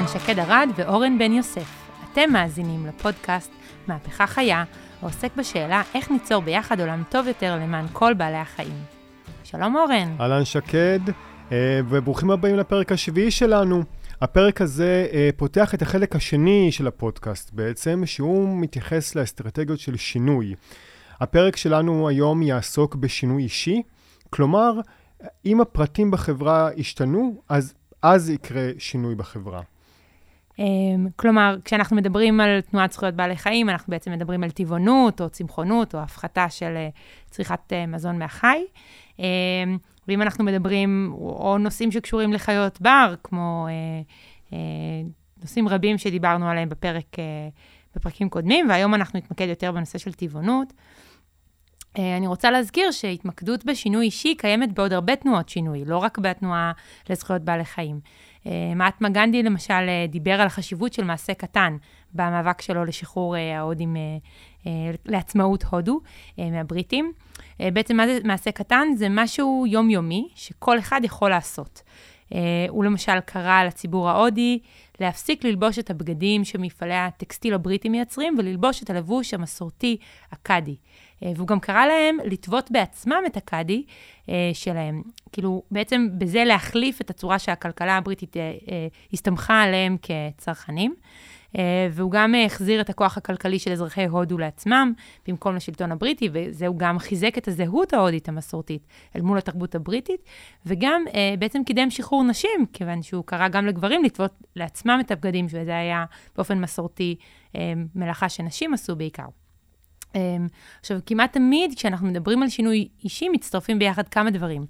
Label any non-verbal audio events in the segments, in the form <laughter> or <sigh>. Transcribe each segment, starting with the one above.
כאן שקד ארד ואורן בן יוסף. אתם מאזינים לפודקאסט מהפכה חיה, העוסק בשאלה איך ניצור ביחד עולם טוב יותר למען כל בעלי החיים. שלום אורן. אהלן שקד, אה, וברוכים הבאים לפרק השביעי שלנו. הפרק הזה אה, פותח את החלק השני של הפודקאסט בעצם, שהוא מתייחס לאסטרטגיות של שינוי. הפרק שלנו היום יעסוק בשינוי אישי, כלומר, אם הפרטים בחברה ישתנו, אז, אז יקרה שינוי בחברה. אמ, כלומר, כשאנחנו מדברים על תנועת זכויות בעלי חיים, אנחנו בעצם מדברים על טבעונות או צמחונות או הפחתה של אה, צריכת אה, מזון מהחי. אמ, ואם אנחנו מדברים, או נושאים שקשורים לחיות בר, כמו אה, נושאים רבים שדיברנו עליהם בפרק, בפרקים קודמים, והיום אנחנו נתמקד יותר בנושא של טבעונות. אני רוצה להזכיר שהתמקדות בשינוי אישי קיימת בעוד הרבה תנועות שינוי, לא רק בתנועה לזכויות בעלי חיים. מעטמה גנדי למשל אה, דיבר על החשיבות של מעשה קטן במאבק שלו לשחרור אה, ההודים, אה, לעצמאות הודו מהבריטים. בעצם מה זה מעשה קטן? זה משהו יומיומי שכל אחד יכול לעשות. הוא למשל קרא לציבור ההודי להפסיק ללבוש את הבגדים שמפעלי הטקסטיל הבריטים מייצרים וללבוש את הלבוש המסורתי הקאדי. אה, והוא גם קרא להם לטוות בעצמם את הקאדי אה, שלהם. כאילו, בעצם בזה להחליף את הצורה שהכלכלה הבריטית אה, הסתמכה עליהם כצרכנים. והוא גם החזיר את הכוח הכלכלי של אזרחי הודו לעצמם, במקום לשלטון הבריטי, וזה הוא גם חיזק את הזהות ההודית המסורתית אל מול התרבות הבריטית, וגם בעצם קידם שחרור נשים, כיוון שהוא קרא גם לגברים לטוות לעצמם את הבגדים, וזה היה באופן מסורתי מלאכה שנשים עשו בעיקר. Um, עכשיו, כמעט תמיד כשאנחנו מדברים על שינוי אישי, מצטרפים ביחד כמה דברים.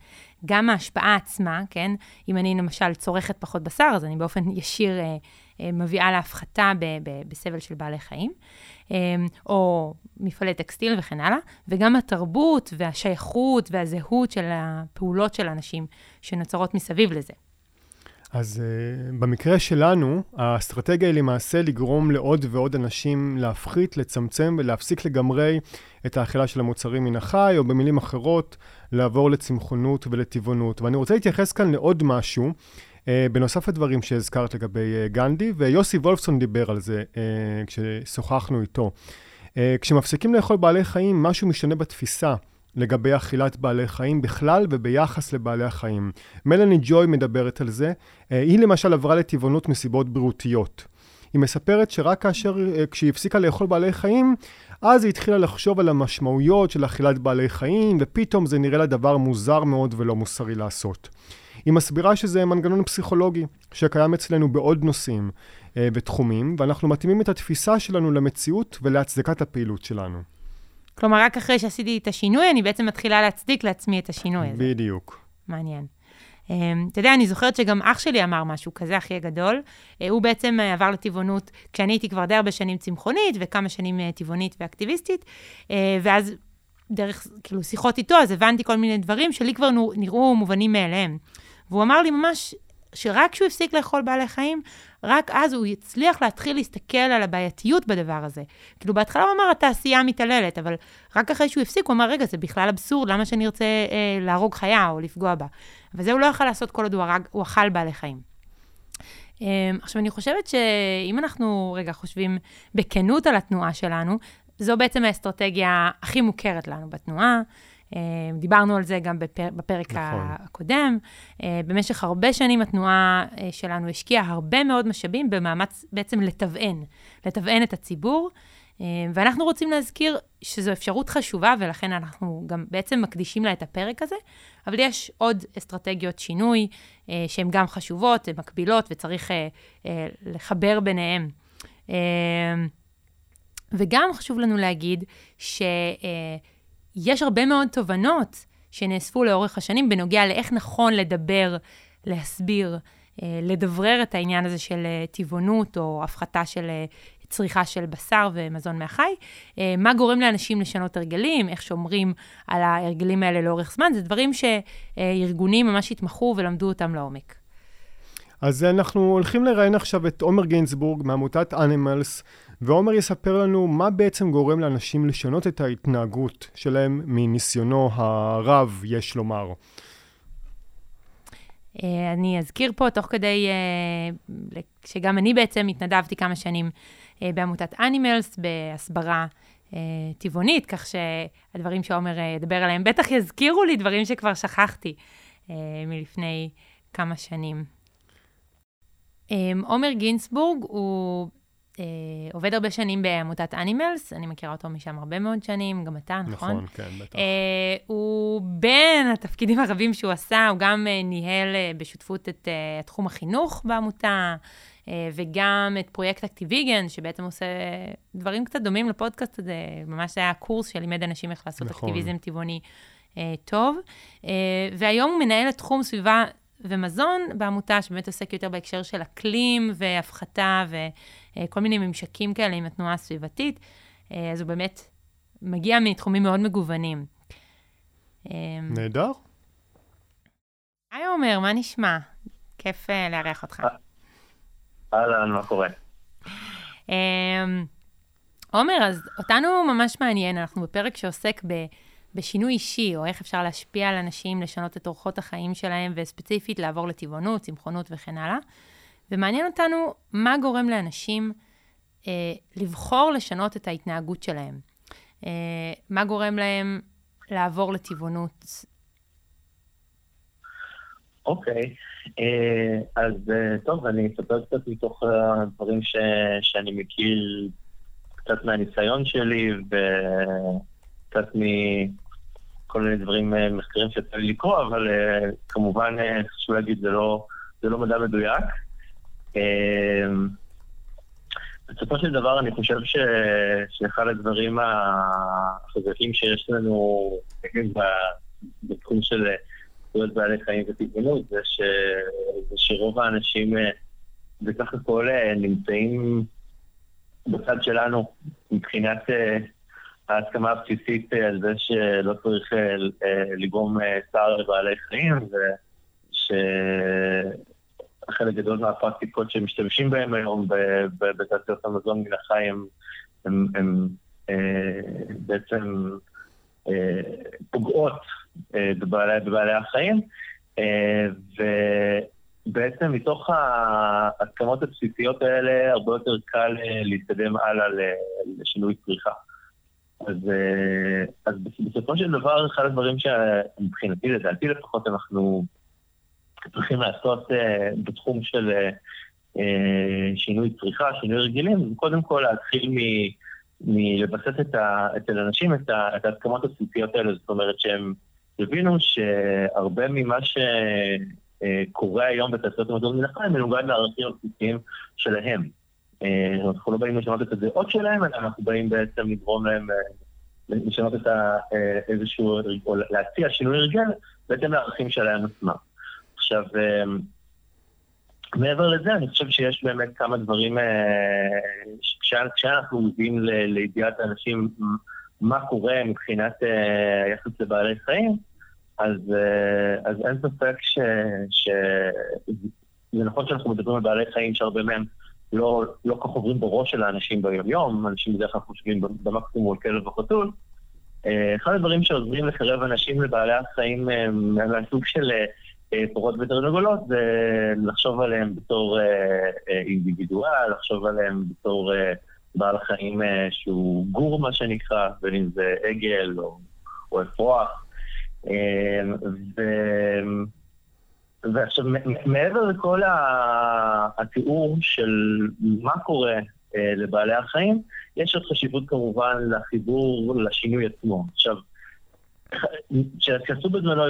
גם ההשפעה עצמה, כן? אם אני למשל צורכת פחות בשר, אז אני באופן ישיר uh, uh, מביאה להפחתה ב- ב- בסבל של בעלי חיים, um, או מפעלי טקסטיל וכן הלאה, וגם התרבות והשייכות והזהות של הפעולות של אנשים שנוצרות מסביב לזה. אז uh, במקרה שלנו, האסטרטגיה היא למעשה לגרום לעוד ועוד אנשים להפחית, לצמצם ולהפסיק לגמרי את האכילה של המוצרים מן החי, או במילים אחרות, לעבור לצמחונות ולטבעונות. ואני רוצה להתייחס כאן לעוד משהו, uh, בנוסף לדברים שהזכרת לגבי uh, גנדי, ויוסי וולפסון דיבר על זה uh, כששוחחנו איתו. Uh, כשמפסיקים לאכול בעלי חיים, משהו משתנה בתפיסה. לגבי אכילת בעלי חיים בכלל וביחס לבעלי החיים. מלאני ג'וי מדברת על זה. אה, היא למשל עברה לטבעונות מסיבות בריאותיות. היא מספרת שרק כאשר, אה, כשהיא הפסיקה לאכול בעלי חיים, אז היא התחילה לחשוב על המשמעויות של אכילת בעלי חיים, ופתאום זה נראה לה דבר מוזר מאוד ולא מוסרי לעשות. היא מסבירה שזה מנגנון פסיכולוגי שקיים אצלנו בעוד נושאים אה, ותחומים, ואנחנו מתאימים את התפיסה שלנו למציאות ולהצדקת הפעילות שלנו. כלומר, רק אחרי שעשיתי את השינוי, אני בעצם מתחילה להצדיק לעצמי את השינוי הזה. בדיוק. מעניין. Um, אתה יודע, אני זוכרת שגם אח שלי אמר משהו כזה, אחי הגדול. Uh, הוא בעצם uh, עבר לטבעונות כשאני הייתי כבר די הרבה שנים צמחונית, וכמה שנים uh, טבעונית ואקטיביסטית, ואז דרך, כאילו, שיחות איתו, אז הבנתי כל מיני דברים שלי כבר נראו מובנים מאליהם. והוא אמר לי ממש, שרק כשהוא הפסיק לאכול בעלי חיים, רק אז הוא יצליח להתחיל להסתכל על הבעייתיות בדבר הזה. כאילו, בהתחלה הוא אמר, התעשייה מתעללת, אבל רק אחרי שהוא הפסיק, הוא אמר, רגע, זה בכלל אבסורד, למה שאני ארצה אה, להרוג חיה או לפגוע בה? וזה הוא לא יכול לעשות כל עוד הוא, הרג, הוא אכל בעלי חיים. Um, עכשיו, אני חושבת שאם אנחנו רגע חושבים בכנות על התנועה שלנו, זו בעצם האסטרטגיה הכי מוכרת לנו בתנועה. אה, דיברנו על זה גם בפר, בפרק נכון. הקודם. אה, במשך הרבה שנים התנועה אה, שלנו השקיעה הרבה מאוד משאבים במאמץ בעצם לתוון, לתוון את הציבור. ואנחנו רוצים להזכיר שזו אפשרות חשובה, ולכן אנחנו גם בעצם מקדישים לה את הפרק הזה, אבל יש עוד אסטרטגיות שינוי שהן גם חשובות, הן מקבילות, וצריך לחבר ביניהן. וגם חשוב לנו להגיד ש... יש הרבה מאוד תובנות שנאספו לאורך השנים בנוגע לאיך נכון לדבר, להסביר, אה, לדברר את העניין הזה של אה, טבעונות או הפחתה של אה, צריכה של בשר ומזון מהחי, מה גורם לאנשים לשנות הרגלים, איך שומרים על ההרגלים האלה לאורך זמן, זה דברים שארגונים ממש התמחו ולמדו אותם לעומק. אז אנחנו הולכים לראיין עכשיו את עומר גינזבורג מעמותת אנימלס, ועומר יספר לנו מה בעצם גורם לאנשים לשנות את ההתנהגות שלהם מניסיונו הרב, יש לומר. אה, אני אזכיר פה, תוך כדי אה, שגם אני בעצם התנדבתי כמה שנים אה, בעמותת אנימלס, בהסברה טבעונית, כך שהדברים שעומר ידבר עליהם בטח יזכירו לי דברים שכבר שכחתי מלפני כמה שנים. עומר גינסבורג הוא אה, עובד הרבה שנים בעמותת אנימלס, אני מכירה אותו משם הרבה מאוד שנים, גם אתה, נכון? נכון, כן, בטח. אה, הוא בין התפקידים הרבים שהוא עשה, הוא גם אה, ניהל אה, בשותפות את אה, תחום החינוך בעמותה, אה, וגם את פרויקט אקטיביגן, שבעצם עושה דברים קצת דומים לפודקאסט הזה, ממש היה קורס שלימד אנשים איך לעשות נכון. אקטיביזם טבעוני אה, טוב. אה, והיום הוא מנהל את תחום סביבה ומזון בעמותה, שבאמת עוסק יותר בהקשר של אקלים והפחתה וכל מיני ממשקים כאלה עם התנועה הסביבתית. אה, אז הוא באמת מגיע מתחומים מאוד מגוונים. אה, נהדר. היי עומר, מה נשמע? כיף אה, לארח אותך. אהלן, מה קורה? עומר, אז אותנו ממש מעניין, אנחנו בפרק שעוסק ב... בשינוי אישי, או איך אפשר להשפיע על אנשים לשנות את אורחות החיים שלהם, וספציפית לעבור לטבעונות, צמחונות וכן הלאה. ומעניין אותנו מה גורם לאנשים אה, לבחור לשנות את ההתנהגות שלהם. אה, מה גורם להם לעבור לטבעונות? אוקיי, okay. אה, אז אה, טוב, אני אספר קצת מתוך הדברים ש, שאני מכיר, קצת מהניסיון שלי, ו... קצת מכל מיני דברים, אה, מחקרים שיצא לי לקרוא, אבל uh, כמובן uh, חשוב להגיד, זה לא, זה לא מדע מדויק. בסופו של דבר אני חושב ש, שאחד הדברים החזקים שיש לנו בתחום של זכויות בעלי חיים וטבעונות זה, ש, זה שרוב האנשים בסך הכל נמצאים בצד שלנו מבחינת ההסכמה הבסיסית אה, על זה שלא צריך אה, אה, לגרום צער לבעלי חיים, ושחלק גדול מהפרקטיקות שמשתמשים בהן היום בתעשיות המזון מן החיים הן בעצם פוגעות בבעלי, בבעלי החיים. ובעצם מתוך ההסכמות הבסיסיות האלה, הרבה יותר קל להתקדם הלאה לשינוי צריכה. אז, אה, אז בסופו של דבר, אחד הדברים שמבחינתי, לדעתי לפחות, אנחנו צריכים לעשות uh, בתחום של uh, שינוי צריכה, שינוי רגילים, קודם כל להתחיל מ... מלבסס את ה, אצל אנשים את, ה, את ההסכמות הבסיסיות האלה, זאת אומרת שהם הבינו שהרבה ממה שקורה היום בתעשיות המזון מן החיים מנוגד לערכים הבסיסיים שלהם. אה, אנחנו לא באים לשנות את הדעות שלהם, אלא אנחנו באים בעצם לגרום להם אה, לשנות את אה, איזשהו, או להציע שינוי הרגל בהתאם לערכים שלהם עצמם. עכשיו, מעבר לזה, אני חושב שיש באמת כמה דברים, כשאנחנו מביאים לידיעת האנשים מה קורה מבחינת היחס לבעלי חיים, אז, אז אין ספק שזה נכון שאנחנו מדברים על בעלי חיים שהרבה מהם לא, לא כך עוברים בראש של האנשים ביום-יום, אנשים בדרך כלל חושבים במקסימום על כלב וחתול. אה, אחד הדברים שעוזרים לקרב אנשים לבעלי החיים אה, מהסוג של אה, פרות ותרנגולות זה לחשוב עליהם בתור אינדיבידואל, לחשוב עליהם בתור בעל החיים שהוא גור, מה שנקרא, בין אם זה עגל או, או אפרוח. ועכשיו, מעבר לכל התיאור של מה קורה אה, לבעלי החיים, יש עוד חשיבות כמובן לחיבור לשינוי עצמו. עכשיו, כשעשו בזמנו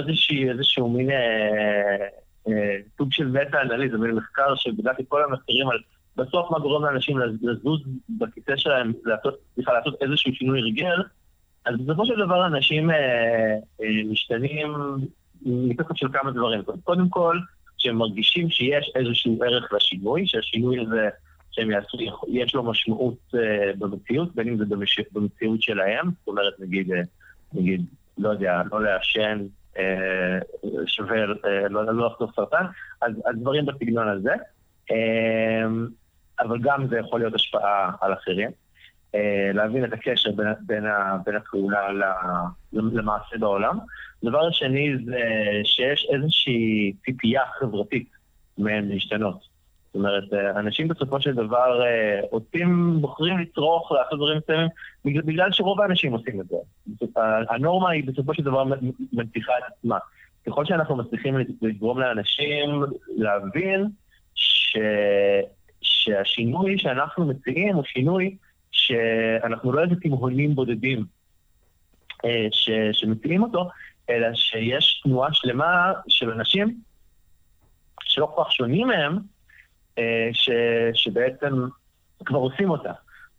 איזשהו מין אה, אה, סוג של מטה-אנליזה, מין מחקר שבדק את כל המחקרים על בסוף מה גורם לאנשים לזוז בכיסא שלהם, סליחה, לעשות איזשהו שינוי הרגל, אז בסופו של דבר אנשים אה, אה, משתנים מתוקף של כמה דברים. קודם כל, שהם מרגישים שיש איזשהו ערך לשינוי, שהשינוי הזה שהם יעשו, יש לו משמעות uh, במציאות, בין אם זה במש... במציאות שלהם, זאת אומרת, נגיד, uh, נגיד, לא יודע, לא לעשן, uh, שווה, uh, לא, לא סרטן, אז הדברים בסגנון הזה. Uh, אבל גם זה יכול להיות השפעה על אחרים. להבין את הקשר בין, בין, בין הפעולה למעשה בעולם. הדבר השני זה שיש איזושהי ציפייה חברתית מהם להשתנות. זאת אומרת, אנשים בסופו של דבר עושים, בוחרים לצרוך, לעשות דברים מסוימים, בגלל, בגלל שרוב האנשים עושים את זה. הנורמה היא בסופו של דבר מנציחה את עצמה. ככל שאנחנו מצליחים לגרום לאנשים להבין ש... שהשינוי שאנחנו מציעים הוא שינוי שאנחנו לא איזה תמהונים בודדים אה, ש... שמציעים אותו, אלא שיש תנועה שלמה של אנשים שלא כל כך שונים מהם, אה, ש... שבעצם כבר עושים אותה.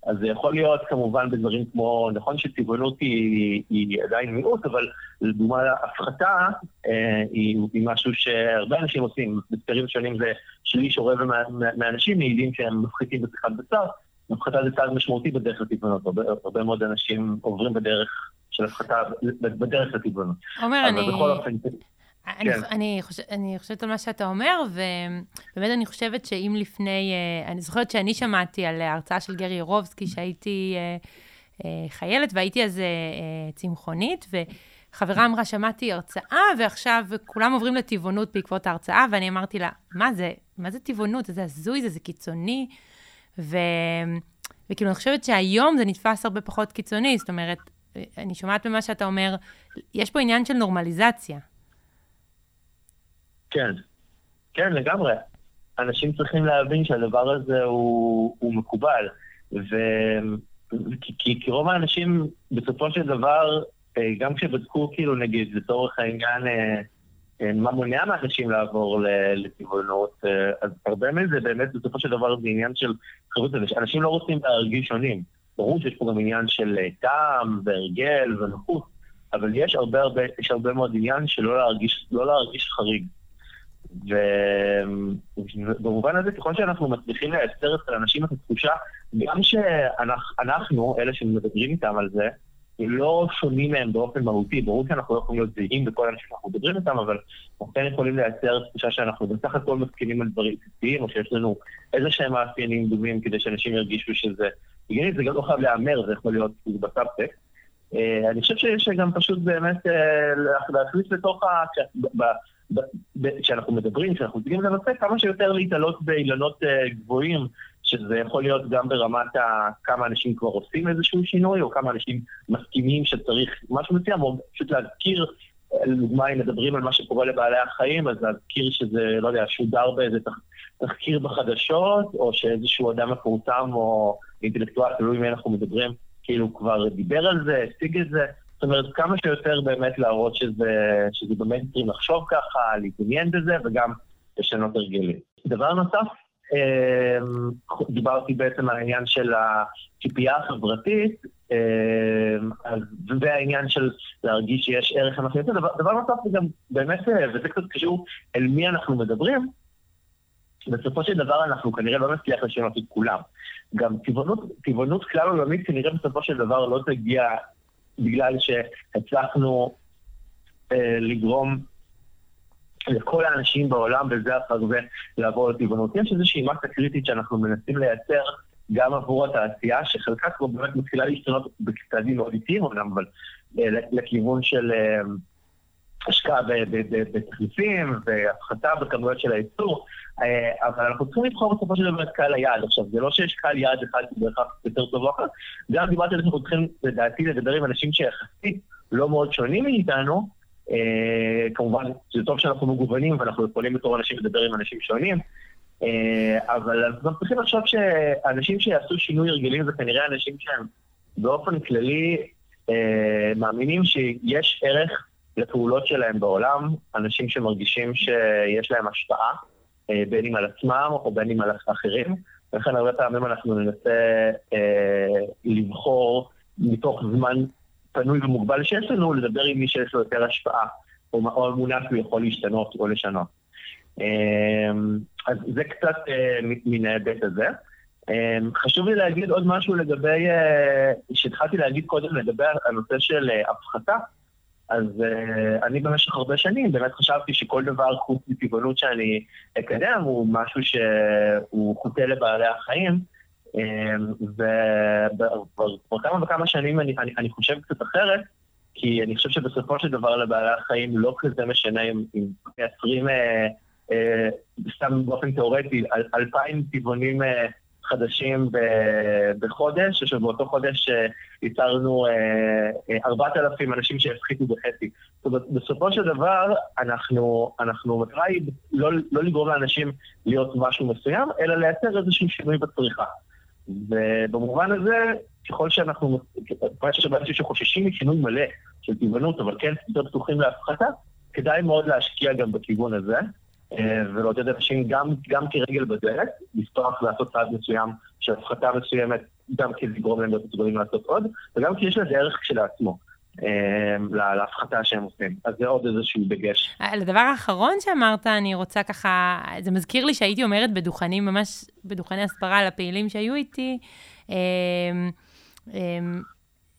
אז זה יכול להיות כמובן בדברים כמו, נכון שטבעונות היא, היא עדיין מיעוט, אבל לדוגמה הפחתה אה, היא, היא משהו שהרבה אנשים עושים. בסקרים שונים זה שליש או רבע מהאנשים מעידים שהם מפחיתים בשיחת בשר. הפחתה זה צעד משמעותי בדרך לטבעונות. הרבה, הרבה מאוד אנשים עוברים בדרך של הפחתה, בדרך לטבעונות. עומר, אני... בכל אופן... אני, כן. אני, חושב, אני חושבת על מה שאתה אומר, ובאמת אני חושבת שאם לפני, אה, אני זוכרת שאני שמעתי על ההרצאה של גרי ירובסקי, שהייתי אה, אה, חיילת והייתי אז צמחונית, וחברה אמרה, שמעתי הרצאה, ועכשיו כולם עוברים לטבעונות בעקבות ההרצאה, ואני אמרתי לה, מה זה, מה זה טבעונות? זה הזוי, זה, זה קיצוני. ו... וכאילו, אני חושבת שהיום זה נתפס הרבה פחות קיצוני, זאת אומרת, אני שומעת במה שאתה אומר, יש פה עניין של נורמליזציה. כן, כן, לגמרי. אנשים צריכים להבין שהדבר הזה הוא, הוא מקובל. ו... כי, כי, כי רוב האנשים, בסופו של דבר, אה, גם כשבדקו, כאילו, נגיד, לצורך העניין, אה, מה מונע מאנשים לעבור לטבעונות, אז הרבה מזה באמת, בסופו של דבר, זה עניין של חירות. אנשים לא רוצים להרגיש שונים. ברור שיש פה גם עניין של טעם והרגל ונוחות, אבל יש הרבה, הרבה, יש הרבה מאוד עניין שלא להרגיש, לא להרגיש חריג. ובמובן הזה, ככל שאנחנו מצליחים לייצר אצל אנשים את התחושה, גם שאנחנו, אלה שמדברים איתם על זה, לא שונים מהם באופן מהותי. ברור שאנחנו לא יכולים להיות זהים בכל אנשים שאנחנו מדברים איתם, אבל אנחנו כן יכולים לייצר תחושה שאנחנו בסך הכל מסכימים על דברים בסיסיים, או שיש לנו איזה שהם מאפיינים דומים כדי שאנשים ירגישו שזה... הגיוני, זה גם לא חייב להיאמר, זה יכול להיות בסאבטקסט. אה, אני חושב שיש גם פשוט באמת אה, להכניס לתוך ה... כשאנחנו מדברים, כשאנחנו מציגים את הנושא, כמה שיותר להתעלות באילנות אה, גבוהים, שזה יכול להיות גם ברמת כמה אנשים כבר עושים איזשהו שינוי, או כמה אנשים מסכימים שצריך משהו מסוים, או פשוט להזכיר, לדוגמה, אם מדברים על מה שקורה לבעלי החיים, אז להזכיר שזה, לא יודע, שודר באיזה תח, תחקיר בחדשות, או שאיזשהו אדם מפורסם או אינטלקטואל, תלוי מי אנחנו מדברים, כאילו כבר דיבר על זה, הציג את זה. זאת אומרת, כמה שיותר באמת להראות שזה, שזה במיינסטרים לחשוב ככה, להתעניין בזה וגם לשנות הרגלים. דבר נוסף, דיברתי בעצם על העניין של הציפייה החברתית, אמ, והעניין של להרגיש שיש ערך למה שיוצא. דבר, נוסף זה גם באמת, וזה קצת קשור אל מי אנחנו מדברים, בסופו של דבר אנחנו כנראה לא נצליח לשנות את כולם. גם טבעונות, טבעונות כלל עולמית כנראה בסופו של דבר לא תגיע בגלל שהצלחנו אה, לגרום לכל האנשים בעולם בזה אחר זה לעבור לטבעונות. יש איזושהי מסה קריטית שאנחנו מנסים לייצר גם עבור התעשייה, שחלקה כבר באמת מתחילה להשתנות בצעדים מאוד איטיים אמנם, אבל אה, לכיוון של אה, השקעה בתחליפים והפחתה בכמויות של הייצור, אה, אבל אנחנו צריכים לבחור בסופו של דבר את קהל היעד. עכשיו, זה לא שיש קהל יעד אחד בהכרח יותר טוב או אחר, גם דיברתי על זה שאנחנו צריכים, לדעתי, לדבר עם אנשים שיחסית לא מאוד שונים מאיתנו, כמובן, זה טוב שאנחנו מגוונים ואנחנו יכולים בתור אנשים לדבר עם אנשים שונים, אה, אבל אנחנו גם צריכים לחשוב שאנשים שיעשו שינוי הרגלים זה כנראה אנשים שהם באופן כללי מאמינים שיש ערך לפעולות שלהם בעולם, אנשים שמרגישים שיש להם השפעה, אה, בין אם על עצמם או בין אם על אחרים, ולכן הרבה פעמים אנחנו ננסה אה, לבחור מתוך זמן פנוי ומוגבל שיש לנו, לדבר עם מי שיש לו יותר השפעה, או, אמונה שהוא יכול להשתנות או לשנות. אה, אז זה קצת אה, מן ההיבט הזה. אה, חשוב לי להגיד עוד משהו לגבי, אה, שהתחלתי להגיד קודם לגבי הנושא של אה, הפחתה. אז uh, אני במשך הרבה שנים באמת חשבתי שכל דבר חוץ מטבעונות שאני אקדם הוא משהו שהוא חוטא לבעלי החיים, וכבר כמה וכמה שנים אני, אני, אני חושב קצת אחרת, כי אני חושב שבסופו של דבר לבעלי החיים לא כזה משנה אם מייצרים, אה, אה, סתם באופן תיאורטי, אלפיים טבעונים אה, חדשים בחודש, או שבאותו חודש אה, ייצרנו אה, אה, ארבעת אלפים אנשים שהפחיתו בחצי. זאת אומרת, בסופו של דבר, אנחנו, אנחנו מטרה היא לא, לא לגרום לאנשים להיות משהו מסוים, אלא לייצר איזשהו שינוי בצריכה. ובמובן הזה, ככל שאנחנו, ככל שיש אנשים שחוששים משינוי מלא של טבעונות, אבל כן יותר פתוחים להפחתה, כדאי מאוד להשקיע גם בכיוון הזה. אה, ולעודד אנשים גם, גם כרגל בדרך, לפתוח לעשות צעד מסוים של הפחתה מסוימת, גם כי זה יגרום להם להיות מסוגלים לעשות עוד, וגם כי יש לזה ערך כשלעצמו. אה, להפחתה שהם עושים. אז זה עוד איזשהו דגש. לדבר האחרון שאמרת, אני רוצה ככה, זה מזכיר לי שהייתי אומרת בדוכנים, ממש בדוכני הסברה לפעילים שהיו איתי, אה,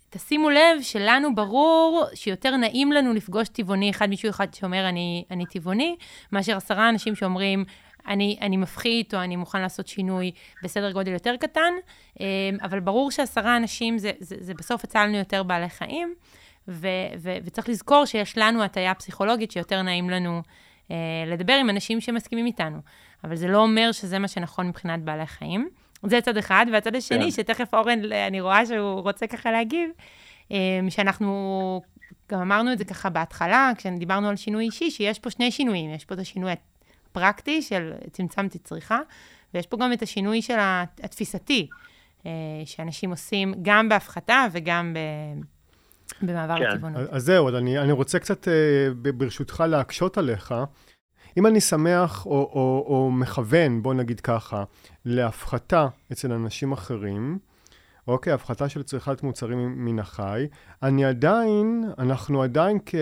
תשימו לב שלנו ברור שיותר נעים לנו לפגוש טבעוני אחד, מישהו אחד שאומר אני, אני טבעוני, מאשר עשרה אנשים שאומרים אני, אני מפחית או אני מוכן לעשות שינוי בסדר גודל יותר קטן, אמ, אבל ברור שעשרה אנשים זה, זה, זה בסוף הצלנו יותר בעלי חיים, ו, ו, וצריך לזכור שיש לנו הטיה פסיכולוגית שיותר נעים לנו אה, לדבר עם אנשים שמסכימים איתנו, אבל זה לא אומר שזה מה שנכון מבחינת בעלי חיים. זה צד אחד, והצד השני, כן. שתכף אורן, אני רואה שהוא רוצה ככה להגיב, אמ, שאנחנו גם אמרנו את זה ככה בהתחלה, כשדיברנו על שינוי אישי, שיש פה שני שינויים. יש פה את השינוי הפרקטי של צמצמתי צריכה, ויש פה גם את השינוי של התפיסתי, אה, שאנשים עושים גם בהפחתה וגם ב... במעבר כן. לטבעונות. אז זהו, אני, אני רוצה קצת, אה, ברשותך, להקשות עליך. אם אני שמח או, או, או מכוון, בוא נגיד ככה, להפחתה אצל אנשים אחרים, אוקיי, הפחתה של צריכת מוצרים מן החי, אני עדיין, אנחנו עדיין כ,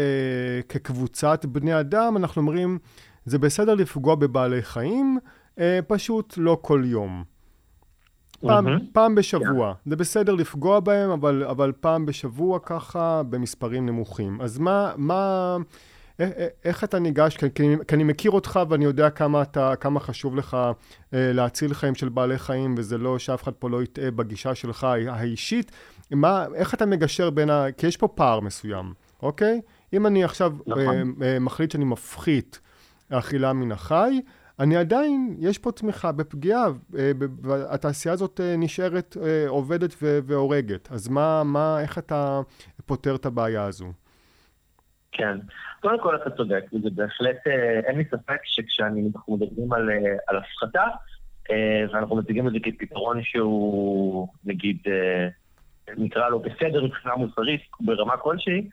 כקבוצת בני אדם, אנחנו אומרים, זה בסדר לפגוע בבעלי חיים, אה, פשוט לא כל יום. פעם, mm-hmm. פעם בשבוע. Yeah. זה בסדר לפגוע בהם, אבל, אבל פעם בשבוע ככה, במספרים נמוכים. אז מה, מה, איך אתה ניגש, כי, כי אני מכיר אותך ואני יודע כמה, אתה, כמה חשוב לך אה, להציל חיים של בעלי חיים, וזה לא שאף אחד פה לא יטעה בגישה שלך האישית. מה, איך אתה מגשר בין ה... כי יש פה פער מסוים, אוקיי? אם אני עכשיו נכון. אה, אה, מחליט שאני מפחית אכילה מן החי, אני עדיין, יש פה תמיכה בפגיעה, אה, והתעשייה הזאת אה, נשארת אה, עובדת והורגת. אז מה, מה, איך אתה פותר את הבעיה הזו? כן. קודם כל אתה צודק, וזה בהחלט, אין לי ספק שכשאנחנו מדברים על, על הפחתה, ואנחנו מציגים את זה כפתרון שהוא, נגיד, נקרא לו בסדר מבחינה מוסרית, ברמה כלשהי,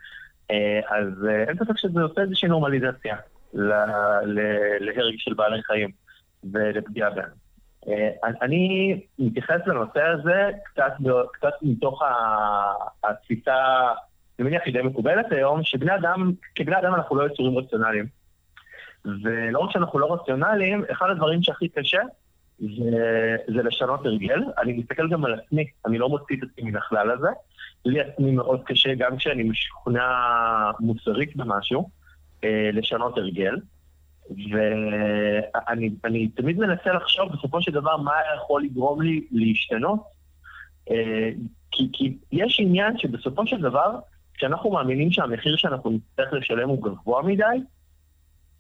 אז אין ספק שזה עושה איזושהי נורמליזציה להרג של בעלי חיים ולפגיעה בהם. אני מתייחס לנושא הזה קצת, קצת מתוך התפיסה אני מניח שהיא די מקובלת היום, שבני אדם, כבני אדם אנחנו לא יצורים רציונליים. ולא רק שאנחנו לא רציונליים, אחד הדברים שהכי קשה זה, זה לשנות הרגל. אני מסתכל גם על עצמי, אני לא מוציא את עצמי מן הכלל הזה. לי עצמי מאוד קשה, גם כשאני משוכנע מוסרית במשהו, אה, לשנות הרגל. ואני תמיד מנסה לחשוב בסופו של דבר מה יכול לגרום לי להשתנות. אה, כי, כי יש עניין שבסופו של דבר, כשאנחנו מאמינים שהמחיר שאנחנו נצטרך לשלם הוא גבוה מדי,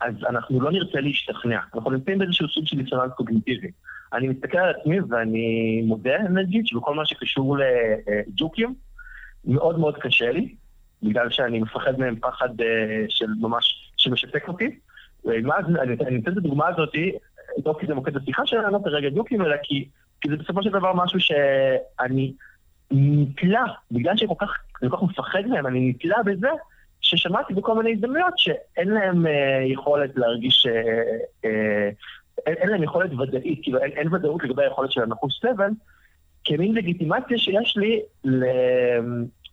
אז אנחנו לא נרצה להשתכנע. אנחנו נמצאים באיזשהו סוג של דיסוננס קוגניטיבי. אני מסתכל על עצמי ואני מודה, נגיד, שבכל מה שקשור לג'וקים, מאוד מאוד קשה לי, בגלל שאני מפחד מהם פחד אה, של ממש, שמשתק אותי. ומה, אני, אתן את הדוגמה הזאת, לא כי זה מוקד השיחה שלנו כרגע ג'וקים, אלא כי, כי זה בסופו של דבר משהו שאני נתלה, בגלל שאני כל כך כל כך מפחד מהם, אני נתלה בזה ששמעתי בכל מיני הזדמנויות שאין להם אה, יכולת להרגיש, אה, אה, אין, אין להם יכולת ודאית, כאילו אין, אין ודאות לגבי היכולת של הנחוש סבל, כמין לגיטימציה שיש לי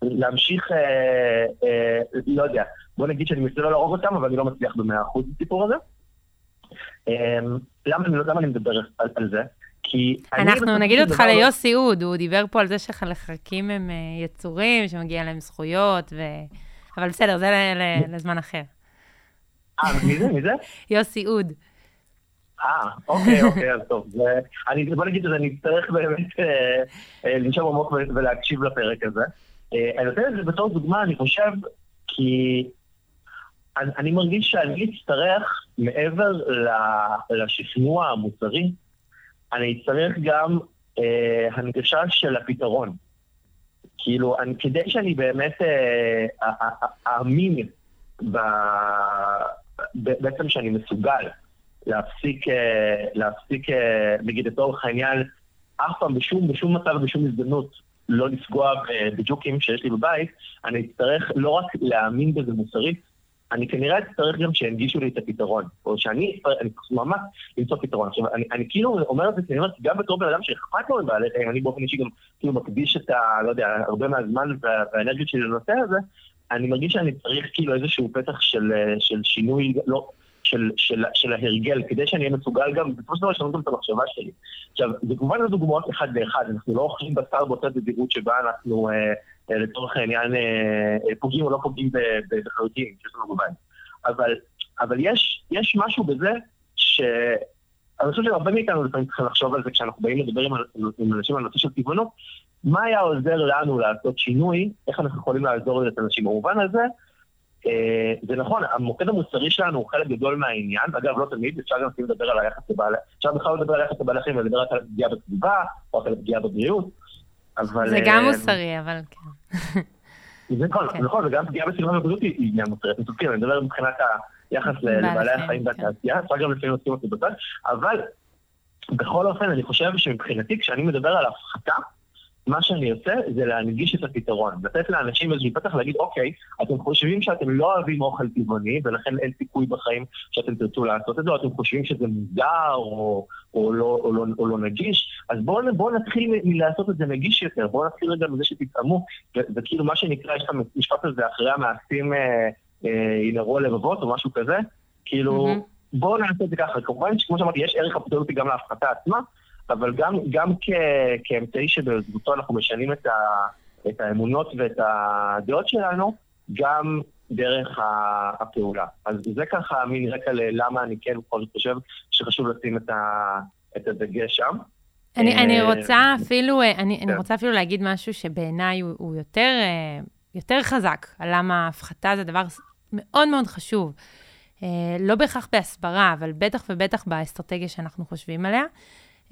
להמשיך, אה, אה, לא יודע, בוא נגיד שאני מנסה לא להרוג אותם, אבל אני לא מצליח במאה אחוז בסיפור הזה. אה, למה, למה אני מדבר על, על זה? כי... אנחנו נגיד אותך לא- ליוסי אוד, הוא דיבר פה על זה שחלקים הם אה, יצורים, שמגיע להם זכויות, ו... אבל בסדר, זה לזמן אחר. אה, מי זה? מי זה? <laughs> יוסי אוד. אה, אוקיי, אוקיי, אז טוב. אני, בוא נגיד את זה, אני אצטרך באמת לנשום עמוק ולהקשיב לפרק הזה. אני נותן את זה בתור דוגמה, אני חושב, כי אני, אני מרגיש שאני אצטרך, מעבר לשכנוע המוסרי, אני אצטרך גם אה, הנגשה של הפתרון. כאילו, אני, כדי שאני באמת אה, אאמין בעצם שאני מסוגל להפסיק, אה, להפסיק, אה, נגיד לצורך העניין, אף פעם בשום, בשום מצב ובשום הזדמנות לא לפגוע בג'וקים שיש לי בבית, אני אצטרך לא רק להאמין בזה מוסרית, אני כנראה אצטרך גם שינגישו לי את הפתרון, או שאני אני ממש למצוא פתרון. עכשיו, אני, אני כאילו אומר את זה, אני אומר, גם בתור בן אדם שאכפת לו מבעלי חיים, אני באופן אישי גם כאילו מקדיש את ה... לא יודע, הרבה מהזמן וה, והאנרגיות שלי לנושא הזה, אני מרגיש שאני צריך כאילו איזשהו פתח של, של שינוי, לא, של, של, של ההרגל, כדי שאני אהיה מסוגל גם, בסופו של דבר לשנות גם את המחשבה שלי. עכשיו, זה כמובן לא דוגמאות אחד לאחד, אנחנו לא אוכלים בשר באותה תדירות שבה אנחנו... אה, אה, לצורך העניין אה, אה, פוגעים או לא פוגעים בחלוטין, שיש לנו בבית. אבל, אבל יש, יש משהו בזה ש... אני חושב שהרבה מאיתנו לפעמים צריכים לחשוב על זה כשאנחנו באים לדבר עם, עם אנשים על נושא של טבעונות, מה היה עוזר לנו לעשות שינוי, איך אנחנו יכולים לעזור לזה את האנשים. במובן הזה, זה נכון, המוקד המוסרי שלנו הוא חלק גדול מהעניין, אגב, לא תמיד, אפשר גם לדבר על היחס לבעלי, אפשר בכלל לדבר על היחס לבעלי חיים ולדבר רק על פגיעה בסביבה, או רק על פגיעה בבריאות, אבל... זה גם אה, מוסרי, אבל כן. זה נכון, כן. נכון, וגם פגיעה בסביבה ובריאות היא עניין מוסרי, אתם צודקים, אני מדבר מבחינת היחס לבעלי החיים כן. והתעשייה, אפשר גם לפעמים לשים אותי בצד, אבל בכל אופן, אני חושב שמבחינתי, כשאני מדבר על הפחתה, מה שאני עושה זה להנגיש את הפתרון, לתת לאנשים איזשהו פתח להגיד, אוקיי, אתם חושבים שאתם לא אוהבים אוכל טבעוני, ולכן אין סיכוי בחיים שאתם תרצו לעשות את זה, או אתם חושבים שזה מוזר או, או, לא, או, לא, או לא נגיש, אז בואו בוא נתחיל מלעשות את זה נגיש יותר, בואו נתחיל רגע מזה שתתאמו, וכאילו מה שנקרא, יש את המשפט הזה, אחרי המעשים אה, אה, ינערו הלבבות או משהו כזה, כאילו, mm-hmm. בואו נעשה את זה ככה. כמובן שכמו שאמרתי, יש ערך אבסולוטי גם להפחתה עצמה, אבל גם, גם כ, כאמצעי שבעזרתו אנחנו משנים את, ה, את האמונות ואת הדעות שלנו, גם דרך הפעולה. אז זה ככה מין רקע ללמה אני כן בכל זאת חושב שחשוב לשים את, ה, את הדגש שם. אני, אני אה, רוצה אפילו, אה, אני, כן. אני רוצה אפילו להגיד משהו שבעיניי הוא, הוא יותר, אה, יותר חזק, על למה הפחתה זה דבר מאוד מאוד חשוב. לא בהכרח בהסברה, אבל בטח ובטח באסטרטגיה שאנחנו חושבים עליה.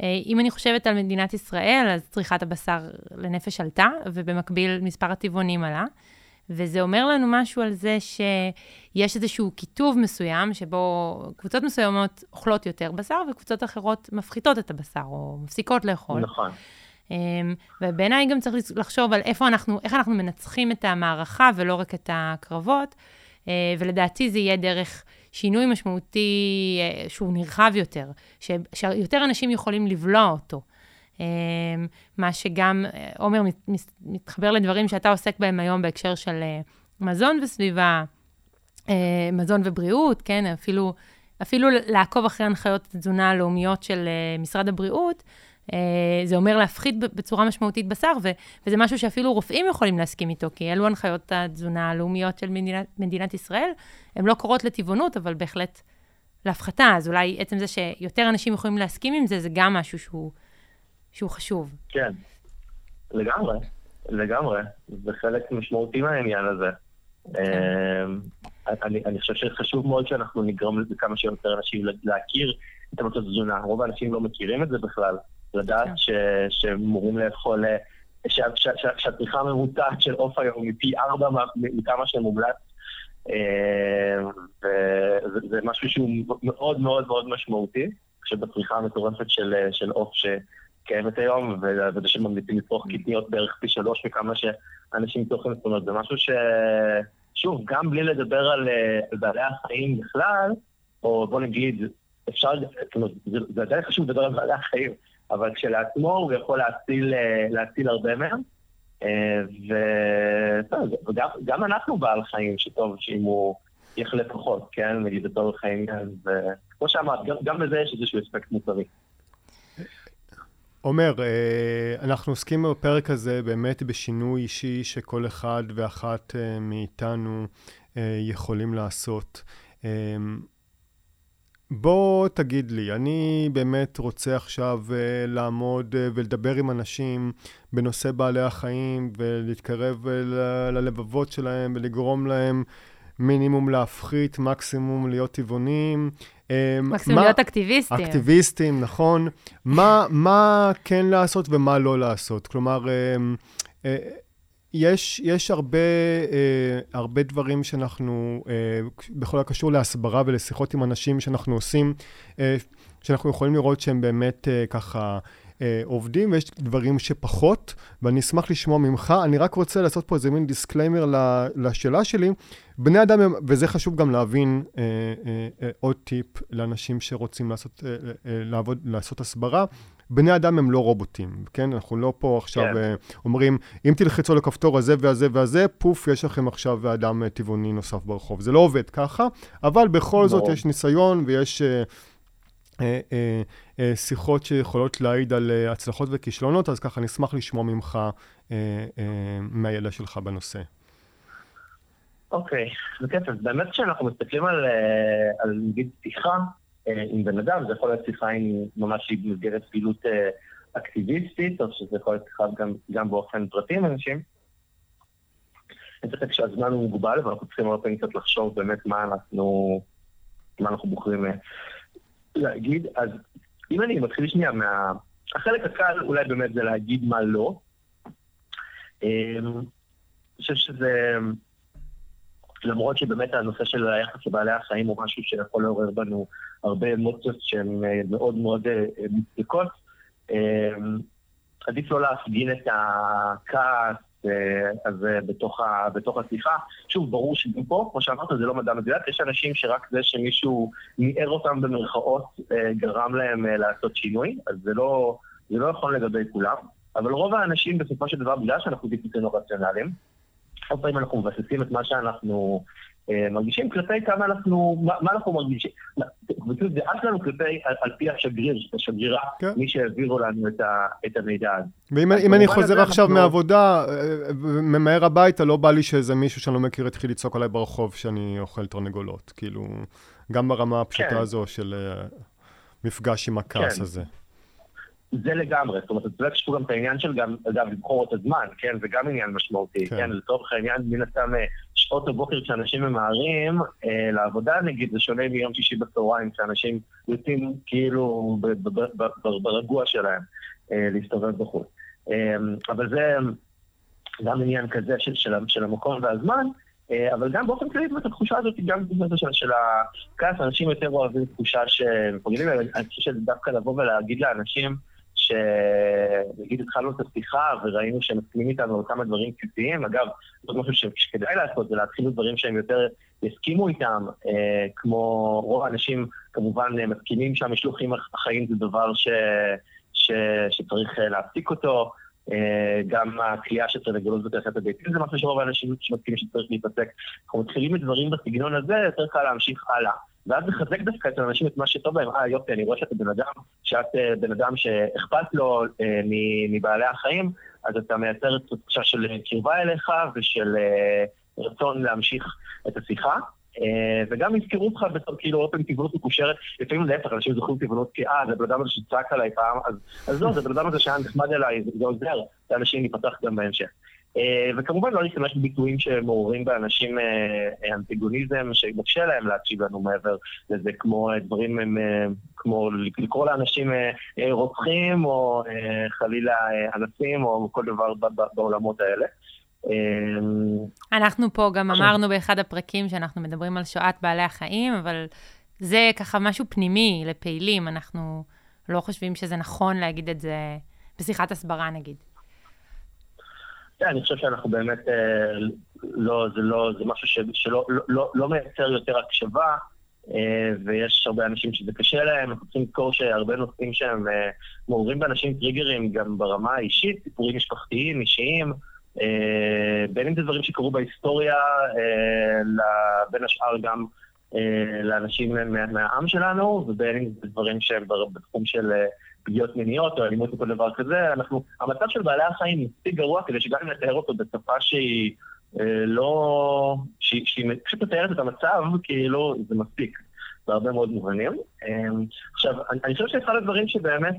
אה, אם אני חושבת על מדינת ישראל, אז צריכת הבשר לנפש עלתה, ובמקביל מספר הטבעונים עלה. וזה אומר לנו משהו על זה שיש איזשהו קיטוב מסוים, שבו קבוצות מסוימות אוכלות יותר בשר, וקבוצות אחרות מפחיתות את הבשר, או מפסיקות לאכול. נכון. אמ, ובעיניי גם צריך לחשוב על איפה אנחנו, איך אנחנו מנצחים את המערכה ולא רק את הקרבות, אה, ולדעתי זה יהיה דרך שינוי משמעותי אה, שהוא נרחב יותר, ש, שיותר אנשים יכולים לבלוע אותו. אה, מה שגם, אה, עומר, מתחבר לדברים שאתה עוסק בהם היום בהקשר של מזון וסביבה, מזון ובריאות, כן? אפילו, אפילו לעקוב אחרי הנחיות התזונה הלאומיות של משרד הבריאות, זה אומר להפחית בצורה משמעותית בשר, ו- וזה משהו שאפילו רופאים יכולים להסכים איתו, כי אלו הנחיות התזונה הלאומיות של מדינת, מדינת ישראל. הן לא קורות לטבעונות, אבל בהחלט להפחתה. אז אולי עצם זה שיותר אנשים יכולים להסכים עם זה, זה גם משהו שהוא, שהוא חשוב. כן, לגמרי, לגמרי. זה חלק משמעותי מהעניין הזה. כן. אמ, אני, אני חושב שחשוב מאוד שאנחנו נגרום לזה כמה שיותר אנשים להכיר את המוצאות תזונה. רוב האנשים לא מכירים את זה בכלל. לדעת כן. ש, שהם אמורים לאכול, אה, שהצריכה הממוצעת של עוף היום היא פי ארבע מכמה שמומלץ אה, וזה משהו שהוא מאוד מאוד מאוד משמעותי, שבצריכה המטורפת של עוף שקיימת היום, וזה שממליצים לצרוך קטניות בערך פי שלוש מכמה שאנשים צורכים, זאת אומרת, זה משהו ש... שוב, גם בלי לדבר על, על בעלי החיים בכלל, או בוא נגיד, אפשר, זאת אומרת, זה עדיין חשוב לדבר על בעלי החיים, אבל כשלעצמו הוא יכול להציל, להציל הרבה מהם. וגם אנחנו בעל חיים שטוב שאם הוא יחלה פחות, כן? נגיד לצורך העניין, וכמו שאמרת, גם בזה יש איזשהו אספקט מוסרי. עומר, אה, אנחנו עוסקים בפרק הזה באמת בשינוי אישי שכל אחד ואחת אה, מאיתנו אה, יכולים לעשות. בוא תגיד לי, אני באמת רוצה עכשיו uh, לעמוד uh, ולדבר עם אנשים בנושא בעלי החיים ולהתקרב ל- ללבבות שלהם ולגרום להם מינימום להפחית, מקסימום להיות טבעונים. מקסימום מה, להיות אקטיביסטים. אקטיביסטים, נכון. מה, מה כן לעשות ומה לא לעשות? כלומר, uh, uh, יש, יש הרבה, אה, הרבה דברים שאנחנו, אה, בכל הקשור להסברה ולשיחות עם אנשים שאנחנו עושים, אה, שאנחנו יכולים לראות שהם באמת אה, ככה אה, עובדים, ויש דברים שפחות, ואני אשמח לשמוע ממך. אני רק רוצה לעשות פה איזה מין disclaimer לשאלה שלי. בני אדם, וזה חשוב גם להבין אה, אה, אה, עוד טיפ לאנשים שרוצים לעשות, אה, אה, לעבוד, לעשות הסברה. בני אדם הם לא רובוטים, כן? אנחנו לא פה עכשיו כן. uh, אומרים, אם תלחצו לכפתור הזה והזה והזה, פוף, יש לכם עכשיו אדם uh, טבעוני נוסף ברחוב. זה לא עובד ככה, אבל בכל. זאת יש ניסיון ויש uh, שיחות שיכולות להעיד על הצלחות וכישלונות, אז ככה נשמח לשמוע ממך, מהידע שלך בנושא. אוקיי, okay. בכיף. אז באמת כשאנחנו מסתכלים על, על נגיד פתיחה, אה, עם בן אדם, זה יכול להיות שיחה עם ממש במסגרת פעילות אה, אקטיביסטית, או שזה יכול להיות שיחה גם, גם באופן פרטי עם אנשים. אין ספק שהזמן הוא מוגבל, ואנחנו צריכים הרבה פעמים קצת לחשוב באמת מה אנחנו, מה אנחנו בוחרים אה, להגיד. אז אם אני מתחיל שנייה מה... החלק הקל אולי באמת זה להגיד מה לא. אני חושב שזה... למרות שבאמת הנושא של היחס לבעלי החיים הוא משהו שיכול לעורר בנו הרבה אמוציות שהן אה, מאוד מאוד אה, מוצדקות, אה, עדיף לא להפגין את הכעס הזה בתוך, ה, בתוך השיחה. שוב, ברור שגם פה, כמו שאמרת, זה לא מדע מדויק, יש אנשים שרק זה שמישהו ניער אותם במרכאות גרם להם לעשות שינוי, אז זה לא, זה לא יכול לגבי כולם. אבל רוב האנשים בסופו של דבר, בגלל שאנחנו טיפוסים רציונליים, הרבה פעמים אנחנו מבססים את מה שאנחנו אה, מרגישים כלפי כמה אנחנו, מה, מה אנחנו מרגישים. זה אף לנו כלפי, על, על פי השגריר, השגרירה, כן. מי שהעבירו לנו את, ה, את המידע הזה. ואם אני חוזר עכשיו אנחנו... מהעבודה, אה, ממהר הביתה, לא בא לי שאיזה מישהו שאני לא מכיר יתחיל לצעוק עליי ברחוב שאני אוכל תרנגולות. כאילו, גם ברמה הפשוטה כן. הזו של מפגש עם הכעס כן. הזה. זה לגמרי, זאת אומרת, אתה יודע, יש פה גם את העניין של גם, אגב, לבחור את הזמן, כן? זה גם עניין משמעותי, כן? כן? לצורך העניין, מן הסתם, אה, שעות הבוקר כשאנשים ממהרים אה, לעבודה, נגיד, זה שונה מיום שישי בצהריים, כשאנשים יוצאים כאילו ברגוע שלהם אה, להסתובב בחוץ. אה, אבל זה גם עניין כזה של, של, של המקום והזמן, אה, אבל גם באופן כללי, זאת התחושה הזאת, גם בזה של, של הכעס, אנשים יותר אוהבים תחושה שמפרגנים אני חושב שדווקא לבוא ולהגיד לאנשים, שנגיד התחלנו את השיחה וראינו שהם מסכימים איתנו על כמה דברים בסיסיים. אגב, זאת משהו שכדאי לעשות, זה להתחיל בדברים שהם יותר יסכימו איתם, אה, כמו רוב האנשים כמובן מסכימים שהמשלוחים החיים זה דבר ש, ש, שצריך אה, להפסיק אותו. אה, גם הכלייה של תרנגולות בתעשיית הביתים זה משהו שרוב האנשים שמסכימים שצריך להתעסק. אנחנו מתחילים מדברים בסגנון הזה, יותר קל להמשיך הלאה. ואז לחזק דווקא את האנשים את מה שטוב להם. אה, יופי, אני רואה שאתה בן אדם, שאת אה, בן אדם שאכפת לו אה, מבעלי החיים, אז אתה מייצר את תחושה של קרבה אליך ושל אה, רצון להמשיך את השיחה. Uh, וגם יזכרו אותך בתור כאילו פעמים טבעונות מקושרת, לפעמים להפך, אנשים זוכרים טבעונות כאה, זה בן אדם הזה שצעק עליי פעם, אז, אז לא, זה בן אדם הזה שהיה נחמד אליי, זה עוזר לאנשים להיפתח גם בהמשך. אה, וכמובן לא להשתמש בביטויים שמעוררים באנשים אה, אה, אנטיגוניזם, שמקשה להם להקשיב לנו מעבר לזה, כמו דברים כמו לקרוא לאנשים רוצחים, או חלילה אנסים, או כל דבר בעולמות האלה. אנחנו פה גם אמרנו באחד הפרקים שאנחנו מדברים על שואת בעלי החיים, אבל זה ככה משהו פנימי לפעילים, אנחנו לא חושבים שזה נכון להגיד את זה בשיחת הסברה נגיד. כן, אני חושב שאנחנו באמת, אה, לא, זה לא, זה משהו ש, שלא לא, לא, לא מייצר יותר הקשבה, אה, ויש הרבה אנשים שזה קשה להם, אנחנו צריכים לזכור שהרבה נושאים שהם אה, מעוררים באנשים טריגרים גם ברמה האישית, סיפורים משפחתיים, אישיים, בין אם זה דברים שקרו בהיסטוריה, בין השאר גם לאנשים מהעם שלנו, ובין אם זה דברים שהם בתחום של פגיעות מיניות או אלימות או כל דבר כזה, אנחנו, המצב של בעלי החיים מספיק גרוע כדי שגם אם נתאר אותו בשפה שהיא אה, לא... שהיא, שהיא פשוט מתארת את המצב, כאילו, זה מספיק. בהרבה מאוד מובנים. עכשיו, אני חושב שאחד הדברים שבאמת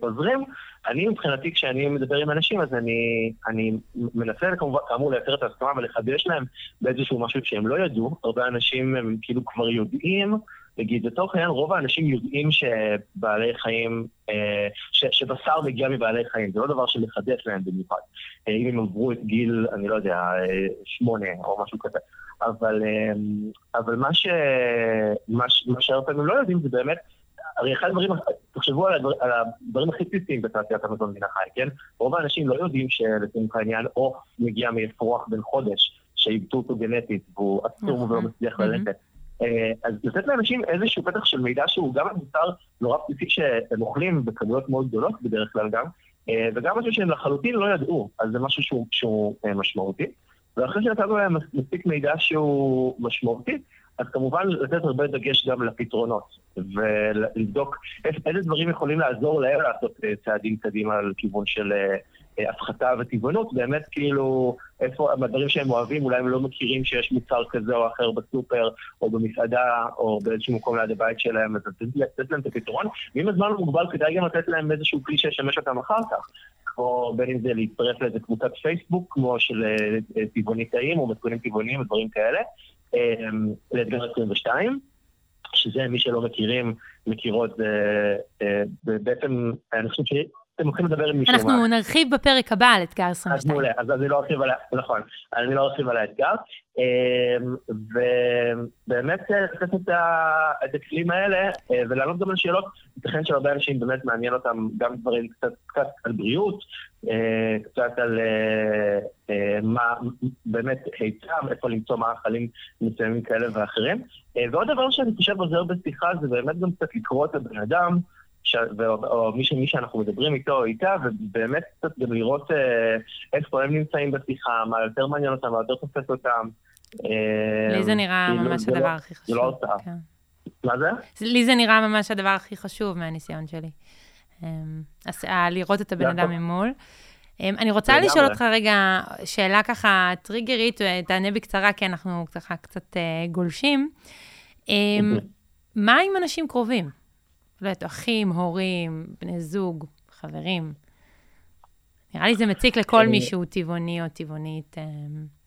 עוזרים, אני מבחינתי, כשאני מדבר עם אנשים, אז אני, אני מנסה כמובן, כאמור לייצר את ההסכמה ולחדש להם באיזשהו משהו שהם לא ידעו. הרבה אנשים הם כאילו כבר יודעים, נגיד, לצורך העניין, רוב האנשים יודעים שבעלי חיים, אה, ש, שבשר מגיע מבעלי חיים, זה לא דבר שמחדש להם במיוחד. אה, אם הם עברו את גיל, אני לא יודע, אה, שמונה או משהו כזה. אבל, אבל מה, ש, מה, מה שהרבה פעמים לא יודעים זה באמת הרי אחד הדברים, תחשבו על, הדבר, על הדברים הכי בסיסיים בתעשיית המזון מן החי, כן? רוב האנשים לא יודעים שלצורך העניין עוף מגיע מאפרוח בן חודש, שאיבדו אותו גנטית, והוא עצור ולא נכון. מצליח ללכת. אה, אז לתת לאנשים איזשהו פתח של מידע שהוא גם מוצר נורא בסיסי שהם אוכלים בכמויות מאוד גדולות בדרך כלל גם, אה, וגם משהו שהם לחלוטין לא ידעו, אז זה משהו שהוא, שהוא אה, משמעותי. ואחרי שנתנו להם מספיק מידע שהוא משמעותי, אז כמובן לתת הרבה דגש גם לפתרונות, ולבדוק איזה דברים יכולים לעזור להם לעשות צעדים קדימה על כיוון של הפחתה וטבעונות, באמת כאילו, איפה הדברים שהם אוהבים, אולי הם לא מכירים שיש מוצר כזה או אחר בסופר, או במסעדה, או באיזשהו מקום ליד הבית שלהם, אז לתת להם את הפתרון, ואם הזמן הוא מוגבל, כדאי גם לתת להם איזשהו כלי שישמש אותם אחר כך. כמו בין אם זה להצטרף לאיזה קבוצת פייסבוק, כמו של טבעוניתאים או מתכונים טבעוניים ודברים כאלה, אמ, לאתגר 22, שזה מי שלא מכירים, מכירות, בעצם אני חושב אתם הולכים לדבר עם מישהו. אנחנו נרחיב בפרק הבא על אתגר 22. אז מעולה, אז אני לא ארחיב על, נכון, אני לא ארחיב על האתגר. אמ, ובאמת לתת את הכלים האלה אה, ולענות גם על שאלות, ייתכן שהרבה אנשים באמת מעניין אותם גם דברים קצת, קצת על בריאות, אה, קצת על אה, מה באמת היצע, איפה למצוא מאכלים מסוימים כאלה ואחרים. ועוד דבר שאני חושב עוזר בשיחה זה באמת גם קצת לקרוא את הבן אדם. ש... ו... או מי, ש... מי שאנחנו מדברים איתו או איתה, ובאמת קצת גם לראות אה, איפה הם נמצאים בשיחה, מה יותר מעניין אותם, מה יותר תופס אותם. אה, לי זה נראה כאילו, ממש הדבר לא, הכי חשוב. זה לא הרצאה. כן. מה זה? לי זה נראה ממש הדבר הכי חשוב מהניסיון שלי. אה, אז אה, לראות את הבן אדם ממול. אני רוצה לשאול אותך רגע שאלה ככה טריגרית, תענה בקצרה, כי אנחנו ככה קצת גולשים. מה עם אנשים קרובים? לא יודעת, אחים, הורים, בני זוג, חברים. נראה לי זה מציק לכל מי שהוא טבעוני או טבעונית. אמ.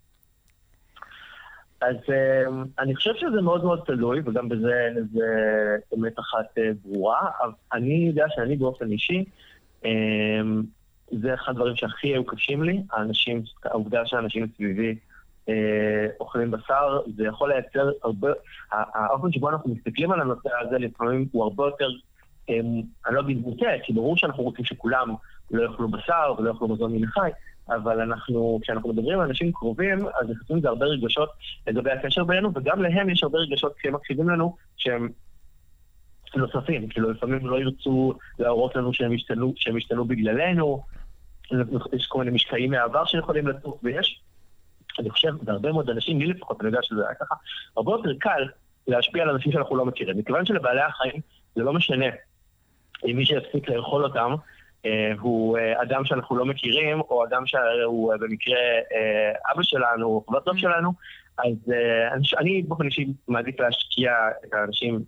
אז אמ, אני חושב שזה מאוד מאוד תלוי, וגם בזה זה אמת אחת אה, ברורה. אני יודע שאני באופן אישי, אמ, זה אחד הדברים שהכי היו קשים לי, האנשים, העובדה שאנשים סביבי אוכלים בשר, זה יכול לייצר הרבה, האופן שבו אנחנו מסתכלים על הנושא הזה לפעמים הוא הרבה יותר, אה, אני לא אגיד מוטה, כי ברור שאנחנו רוצים שכולם לא יאכלו בשר ולא יאכלו מזון מן החי, אבל אנחנו, כשאנחנו מדברים על אנשים קרובים, אז נכנסים לזה הרבה רגשות לגבי הקשר בינינו, וגם להם יש הרבה רגשות כשהם מקשיבים לנו, שהם נוספים, כאילו לפעמים לא ירצו להראות לנו שהם השתנו, שהם השתנו בגללנו, יש כל מיני משקעים מהעבר שיכולים לצוף, ויש אני חושב, והרבה מאוד אנשים, לי לפחות, אני יודע שזה היה ככה, הרבה יותר קל להשפיע על אנשים שאנחנו לא מכירים. מכיוון שלבעלי החיים זה לא משנה אם מי שיפסיק לאכול אותם אה, הוא אה, אדם שאנחנו לא מכירים, או אדם שהוא אה, במקרה אה, אבא שלנו, או חבר טוב שלנו, אז אה, אני, אני באופן אישי מעדיף להשקיע את האנשים,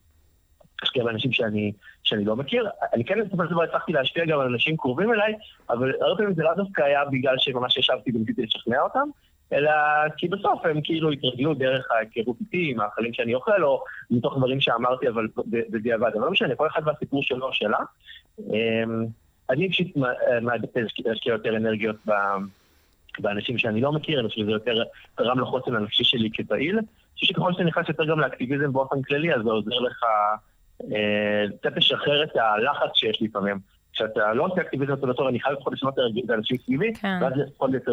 להשקיע באנשים שאני, שאני לא מכיר. אני כן בסופו של דבר הצלחתי להשפיע גם על אנשים קרובים אליי, אבל הרבה פעמים זה לא דווקא היה בגלל שממש ישבתי וניסיתי לשכנע אותם, אלא כי בסוף הם כאילו התרגלו דרך ההיכרות איתי, עם האכלים שאני אוכל, או מתוך דברים שאמרתי, אבל בדיעבד. אבל לא משנה, כל אחד והסיפור שלו או שלה. אמ, אני אישית מעדיף להשקיע יותר אנרגיות באנשים שאני לא מכיר, אני חושב שזה יותר תרם לחוסן הנפשי שלי כפעיל. אני חושב שככל שאתה נכנס יותר גם לאקטיביזם באופן כללי, אז זה עוזר לך אה, קצת לשחרר את הלחץ שיש לפעמים. כשאתה לא עושה אקטיביזם רגולטורי, אני חייב לפחות לשמוע את האנשים סביבי, כן. ואז זה יכול לייצר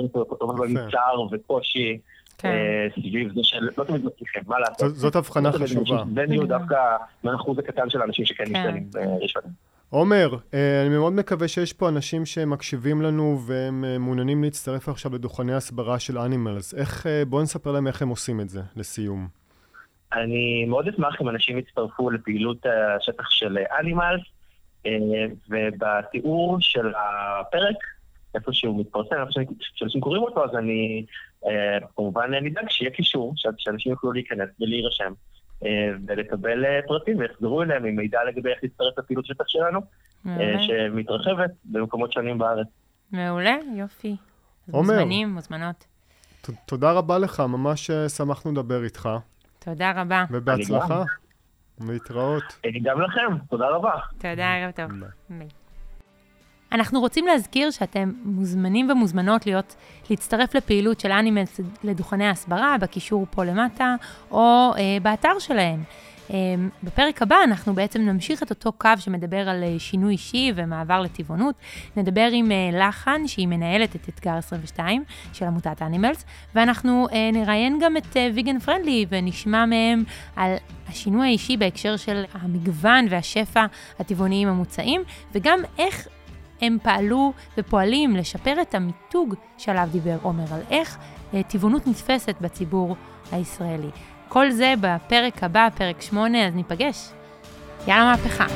צער וקושי. כן. אה, סביב זה שלא תמיד מצליחים, מה לעשות? זאת הבחנה חשובה. בני הוא דווקא מהאחוז הקטן של האנשים שכן משתנים כן. ראשונים. עומר, אה, אני מאוד מקווה שיש פה אנשים שמקשיבים לנו והם אה, מעוניינים להצטרף עכשיו לדוכני הסברה של אנימלס. איך, בואו נספר להם איך הם עושים את זה, לסיום. אני מאוד אשמח אם אנשים יצטרפו לפעילות השטח של אנימלס. אה, ובתיאור של הפרק איפה שהוא מתפרסם, איפה שאנשים קוראים אותו, אז אני אה, כמובן נדאג שיהיה קישור, שאנשים יוכלו להיכנס ולהירשם. אה, ולקבל אה, פרטים ויחזרו אליהם עם מידע לגבי איך להצטרף לפעילות שטח שלנו, שמתרחבת במקומות שונים בארץ. מעולה, יופי. עומר. מוזמנים, מוזמנות. תודה רבה לך, ממש שמחנו לדבר איתך. תודה רבה. ובהצלחה. להתראות. גם לכם, תודה רבה. תודה, ערב טוב. ביי. אנחנו רוצים להזכיר שאתם מוזמנים ומוזמנות להיות, להצטרף לפעילות של אנימלס לדוכני ההסברה, בקישור פה למטה, או אה, באתר שלהם. אה, בפרק הבא אנחנו בעצם נמשיך את אותו קו שמדבר על אה, שינוי אישי ומעבר לטבעונות. נדבר עם אה, לחן, שהיא מנהלת את אתגר 22 של עמותת אנימלס, ואנחנו אה, נראיין גם את ויגן פרנדלי ונשמע מהם על השינוי האישי בהקשר של המגוון והשפע הטבעוניים המוצעים, וגם איך הם פעלו ופועלים לשפר את המיתוג שעליו דיבר עומר, על איך טבעונות נתפסת בציבור הישראלי. כל זה בפרק הבא, פרק 8, אז ניפגש. יאללה מהפכה.